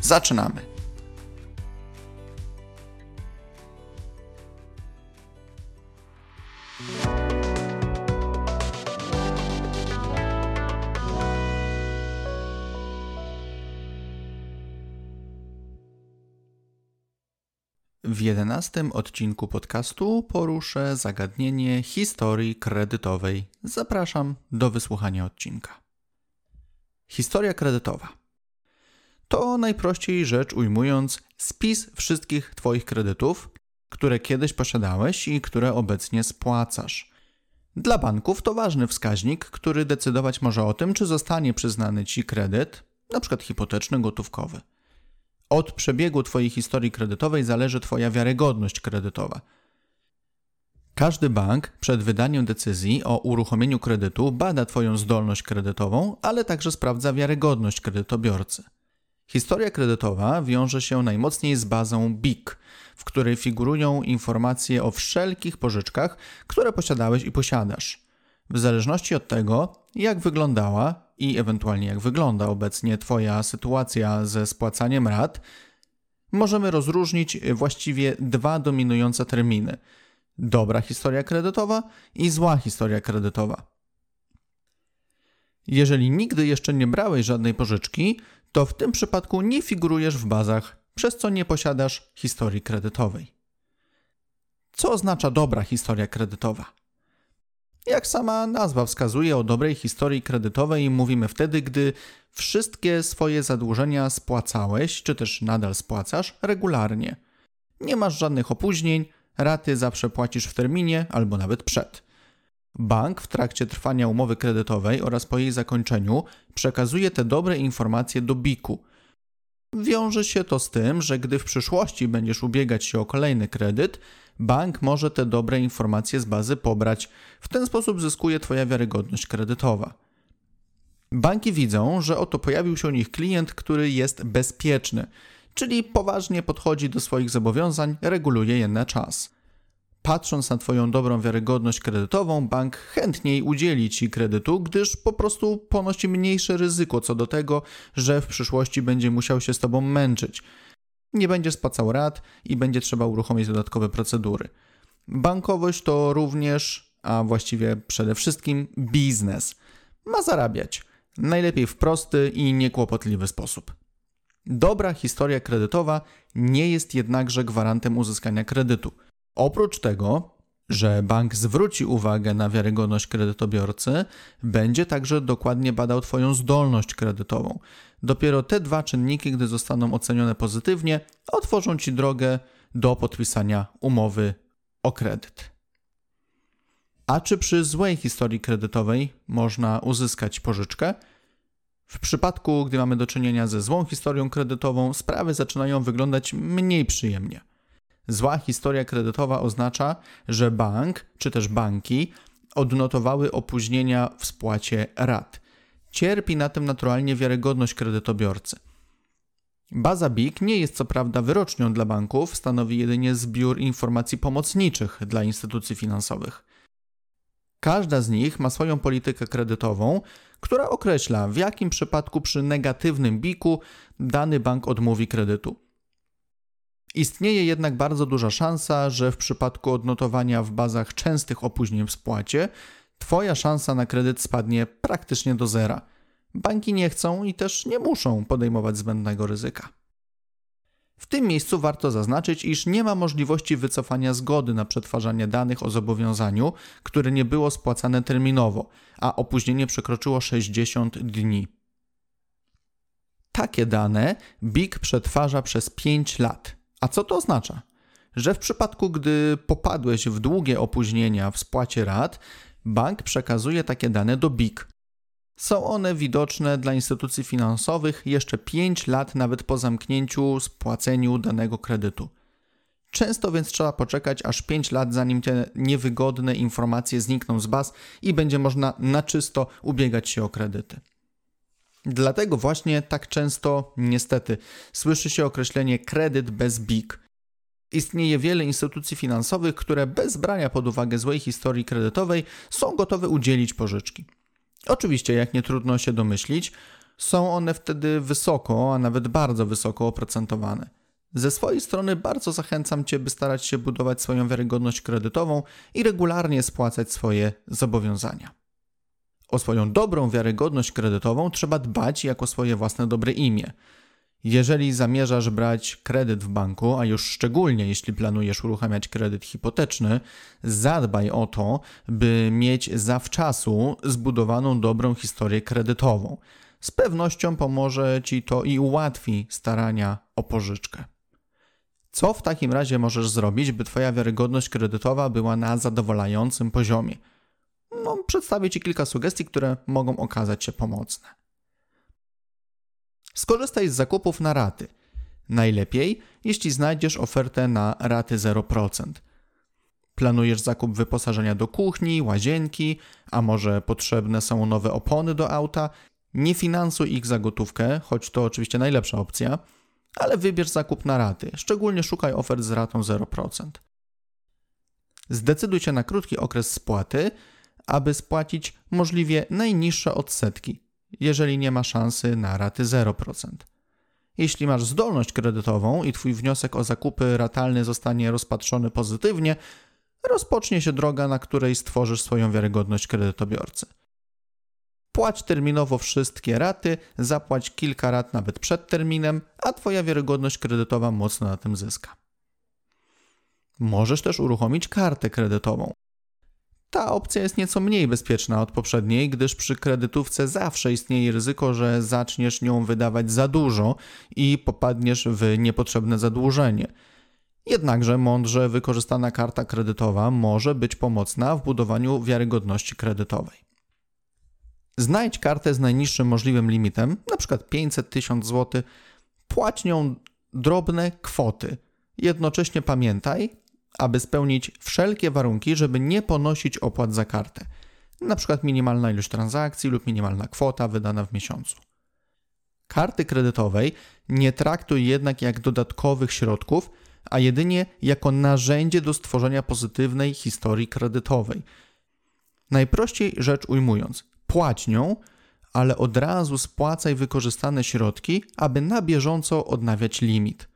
Zaczynamy! W jedenastym odcinku podcastu poruszę zagadnienie historii kredytowej. Zapraszam do wysłuchania odcinka. Historia kredytowa. To najprościej rzecz ujmując spis wszystkich Twoich kredytów, które kiedyś posiadałeś i które obecnie spłacasz. Dla banków to ważny wskaźnik, który decydować może o tym, czy zostanie przyznany Ci kredyt, np. hipoteczny, gotówkowy. Od przebiegu Twojej historii kredytowej zależy Twoja wiarygodność kredytowa. Każdy bank przed wydaniem decyzji o uruchomieniu kredytu bada Twoją zdolność kredytową, ale także sprawdza wiarygodność kredytobiorcy. Historia kredytowa wiąże się najmocniej z bazą BIK, w której figurują informacje o wszelkich pożyczkach, które posiadałeś i posiadasz. W zależności od tego, jak wyglądała i ewentualnie jak wygląda obecnie Twoja sytuacja ze spłacaniem rat, możemy rozróżnić właściwie dwa dominujące terminy: dobra historia kredytowa i zła historia kredytowa. Jeżeli nigdy jeszcze nie brałeś żadnej pożyczki, to w tym przypadku nie figurujesz w bazach, przez co nie posiadasz historii kredytowej. Co oznacza dobra historia kredytowa? Jak sama nazwa wskazuje o dobrej historii kredytowej, mówimy wtedy, gdy wszystkie swoje zadłużenia spłacałeś, czy też nadal spłacasz regularnie. Nie masz żadnych opóźnień, raty zawsze płacisz w terminie albo nawet przed. Bank w trakcie trwania umowy kredytowej oraz po jej zakończeniu przekazuje te dobre informacje do BIK-u. Wiąże się to z tym, że gdy w przyszłości będziesz ubiegać się o kolejny kredyt, bank może te dobre informacje z bazy pobrać. W ten sposób zyskuje Twoja wiarygodność kredytowa. Banki widzą, że oto pojawił się u nich klient, który jest bezpieczny, czyli poważnie podchodzi do swoich zobowiązań, reguluje je na czas. Patrząc na Twoją dobrą wiarygodność kredytową, bank chętniej udzieli Ci kredytu, gdyż po prostu ponosi mniejsze ryzyko co do tego, że w przyszłości będzie musiał się z Tobą męczyć. Nie będzie spłacał rat i będzie trzeba uruchomić dodatkowe procedury. Bankowość to również, a właściwie przede wszystkim biznes. Ma zarabiać. Najlepiej w prosty i niekłopotliwy sposób. Dobra historia kredytowa nie jest jednakże gwarantem uzyskania kredytu. Oprócz tego, że bank zwróci uwagę na wiarygodność kredytobiorcy, będzie także dokładnie badał Twoją zdolność kredytową. Dopiero te dwa czynniki, gdy zostaną ocenione pozytywnie, otworzą Ci drogę do podpisania umowy o kredyt. A czy przy złej historii kredytowej można uzyskać pożyczkę? W przypadku, gdy mamy do czynienia ze złą historią kredytową, sprawy zaczynają wyglądać mniej przyjemnie. Zła historia kredytowa oznacza, że bank czy też banki odnotowały opóźnienia w spłacie rat. Cierpi na tym naturalnie wiarygodność kredytobiorcy. Baza BIK nie jest co prawda wyrocznią dla banków, stanowi jedynie zbiór informacji pomocniczych dla instytucji finansowych. Każda z nich ma swoją politykę kredytową, która określa, w jakim przypadku przy negatywnym BIK-u dany bank odmówi kredytu. Istnieje jednak bardzo duża szansa, że w przypadku odnotowania w bazach częstych opóźnień w spłacie, Twoja szansa na kredyt spadnie praktycznie do zera. Banki nie chcą i też nie muszą podejmować zbędnego ryzyka. W tym miejscu warto zaznaczyć, iż nie ma możliwości wycofania zgody na przetwarzanie danych o zobowiązaniu, które nie było spłacane terminowo, a opóźnienie przekroczyło 60 dni. Takie dane BIK przetwarza przez 5 lat. A co to oznacza? Że w przypadku, gdy popadłeś w długie opóźnienia w spłacie rat, bank przekazuje takie dane do BIK. Są one widoczne dla instytucji finansowych jeszcze 5 lat nawet po zamknięciu spłaceniu danego kredytu. Często więc trzeba poczekać aż 5 lat, zanim te niewygodne informacje znikną z baz i będzie można na czysto ubiegać się o kredyty. Dlatego właśnie tak często, niestety, słyszy się określenie kredyt bez BIG. Istnieje wiele instytucji finansowych, które bez brania pod uwagę złej historii kredytowej są gotowe udzielić pożyczki. Oczywiście, jak nie trudno się domyślić, są one wtedy wysoko, a nawet bardzo wysoko oprocentowane. Ze swojej strony bardzo zachęcam Cię, by starać się budować swoją wiarygodność kredytową i regularnie spłacać swoje zobowiązania. O swoją dobrą wiarygodność kredytową trzeba dbać jako swoje własne dobre imię. Jeżeli zamierzasz brać kredyt w banku, a już szczególnie jeśli planujesz uruchamiać kredyt hipoteczny, zadbaj o to, by mieć zawczasu zbudowaną dobrą historię kredytową. Z pewnością pomoże ci to i ułatwi starania o pożyczkę. Co w takim razie możesz zrobić, by Twoja wiarygodność kredytowa była na zadowalającym poziomie? No, przedstawię Ci kilka sugestii, które mogą okazać się pomocne. Skorzystaj z zakupów na raty. Najlepiej, jeśli znajdziesz ofertę na raty 0%. Planujesz zakup wyposażenia do kuchni, łazienki, a może potrzebne są nowe opony do auta? Nie finansuj ich za gotówkę, choć to oczywiście najlepsza opcja, ale wybierz zakup na raty. Szczególnie szukaj ofert z ratą 0%. Zdecyduj się na krótki okres spłaty, aby spłacić możliwie najniższe odsetki, jeżeli nie ma szansy na raty 0%. Jeśli masz zdolność kredytową i Twój wniosek o zakupy ratalne zostanie rozpatrzony pozytywnie, rozpocznie się droga, na której stworzysz swoją wiarygodność kredytobiorcy. Płać terminowo wszystkie raty, zapłać kilka rat nawet przed terminem, a Twoja wiarygodność kredytowa mocno na tym zyska. Możesz też uruchomić kartę kredytową. Ta opcja jest nieco mniej bezpieczna od poprzedniej, gdyż przy kredytówce zawsze istnieje ryzyko, że zaczniesz nią wydawać za dużo i popadniesz w niepotrzebne zadłużenie. Jednakże mądrze wykorzystana karta kredytowa może być pomocna w budowaniu wiarygodności kredytowej. Znajdź kartę z najniższym możliwym limitem, np. 500 1000 zł, płać nią drobne kwoty. Jednocześnie pamiętaj, aby spełnić wszelkie warunki, żeby nie ponosić opłat za kartę, np. minimalna ilość transakcji lub minimalna kwota wydana w miesiącu. Karty kredytowej nie traktuj jednak jak dodatkowych środków, a jedynie jako narzędzie do stworzenia pozytywnej historii kredytowej. Najprościej rzecz ujmując, płać nią, ale od razu spłacaj wykorzystane środki, aby na bieżąco odnawiać limit.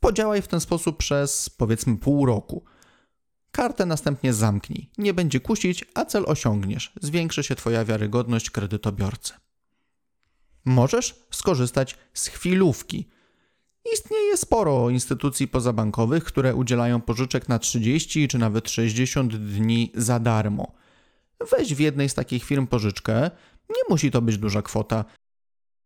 Podziałaj w ten sposób przez powiedzmy pół roku. Kartę następnie zamknij. Nie będzie kusić, a cel osiągniesz. Zwiększy się Twoja wiarygodność kredytobiorcy. Możesz skorzystać z chwilówki. Istnieje sporo instytucji pozabankowych, które udzielają pożyczek na 30 czy nawet 60 dni za darmo. Weź w jednej z takich firm pożyczkę, nie musi to być duża kwota.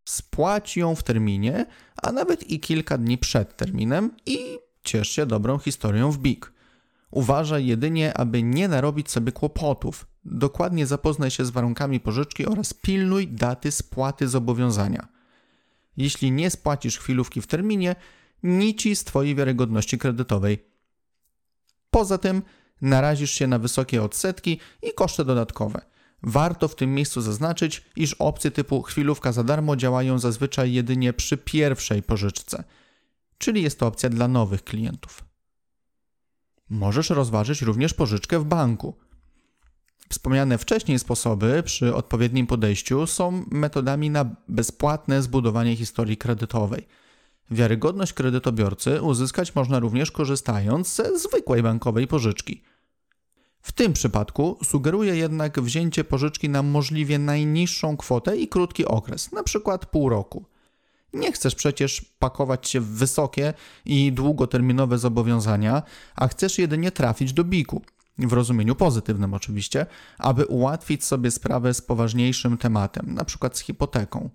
Spłać ją w terminie, a nawet i kilka dni przed terminem i ciesz się dobrą historią w BIG. Uważaj jedynie, aby nie narobić sobie kłopotów. Dokładnie zapoznaj się z warunkami pożyczki oraz pilnuj daty spłaty zobowiązania. Jeśli nie spłacisz chwilówki w terminie, nici z Twojej wiarygodności kredytowej. Poza tym narazisz się na wysokie odsetki i koszty dodatkowe. Warto w tym miejscu zaznaczyć, iż opcje typu chwilówka za darmo działają zazwyczaj jedynie przy pierwszej pożyczce, czyli jest to opcja dla nowych klientów. Możesz rozważyć również pożyczkę w banku. Wspomniane wcześniej sposoby przy odpowiednim podejściu są metodami na bezpłatne zbudowanie historii kredytowej. Wiarygodność kredytobiorcy uzyskać można również korzystając ze zwykłej bankowej pożyczki. W tym przypadku sugeruję jednak wzięcie pożyczki na możliwie najniższą kwotę i krótki okres, np. pół roku. Nie chcesz przecież pakować się w wysokie i długoterminowe zobowiązania, a chcesz jedynie trafić do biku, w rozumieniu pozytywnym oczywiście, aby ułatwić sobie sprawę z poważniejszym tematem, np. z hipoteką.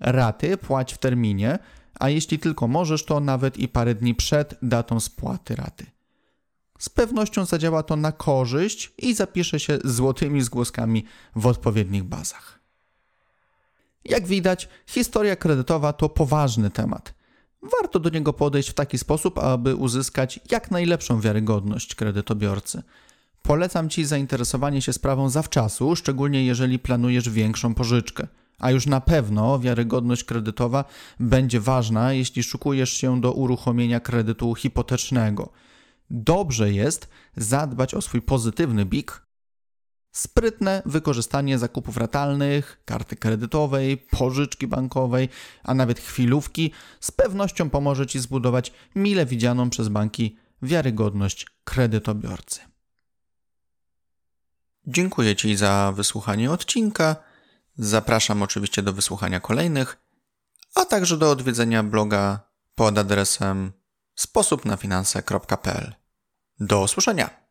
Raty płać w terminie, a jeśli tylko możesz, to nawet i parę dni przed datą spłaty raty. Z pewnością zadziała to na korzyść i zapisze się złotymi zgłoskami w odpowiednich bazach. Jak widać, historia kredytowa to poważny temat. Warto do niego podejść w taki sposób, aby uzyskać jak najlepszą wiarygodność kredytobiorcy. Polecam Ci zainteresowanie się sprawą zawczasu, szczególnie jeżeli planujesz większą pożyczkę. A już na pewno wiarygodność kredytowa będzie ważna, jeśli szukujesz się do uruchomienia kredytu hipotecznego. Dobrze jest zadbać o swój pozytywny BIK. Sprytne wykorzystanie zakupów ratalnych, karty kredytowej, pożyczki bankowej, a nawet chwilówki z pewnością pomoże Ci zbudować mile widzianą przez banki wiarygodność kredytobiorcy. Dziękuję Ci za wysłuchanie odcinka. Zapraszam oczywiście do wysłuchania kolejnych, a także do odwiedzenia bloga pod adresem sposobnafinanse.pl. Do usłyszenia!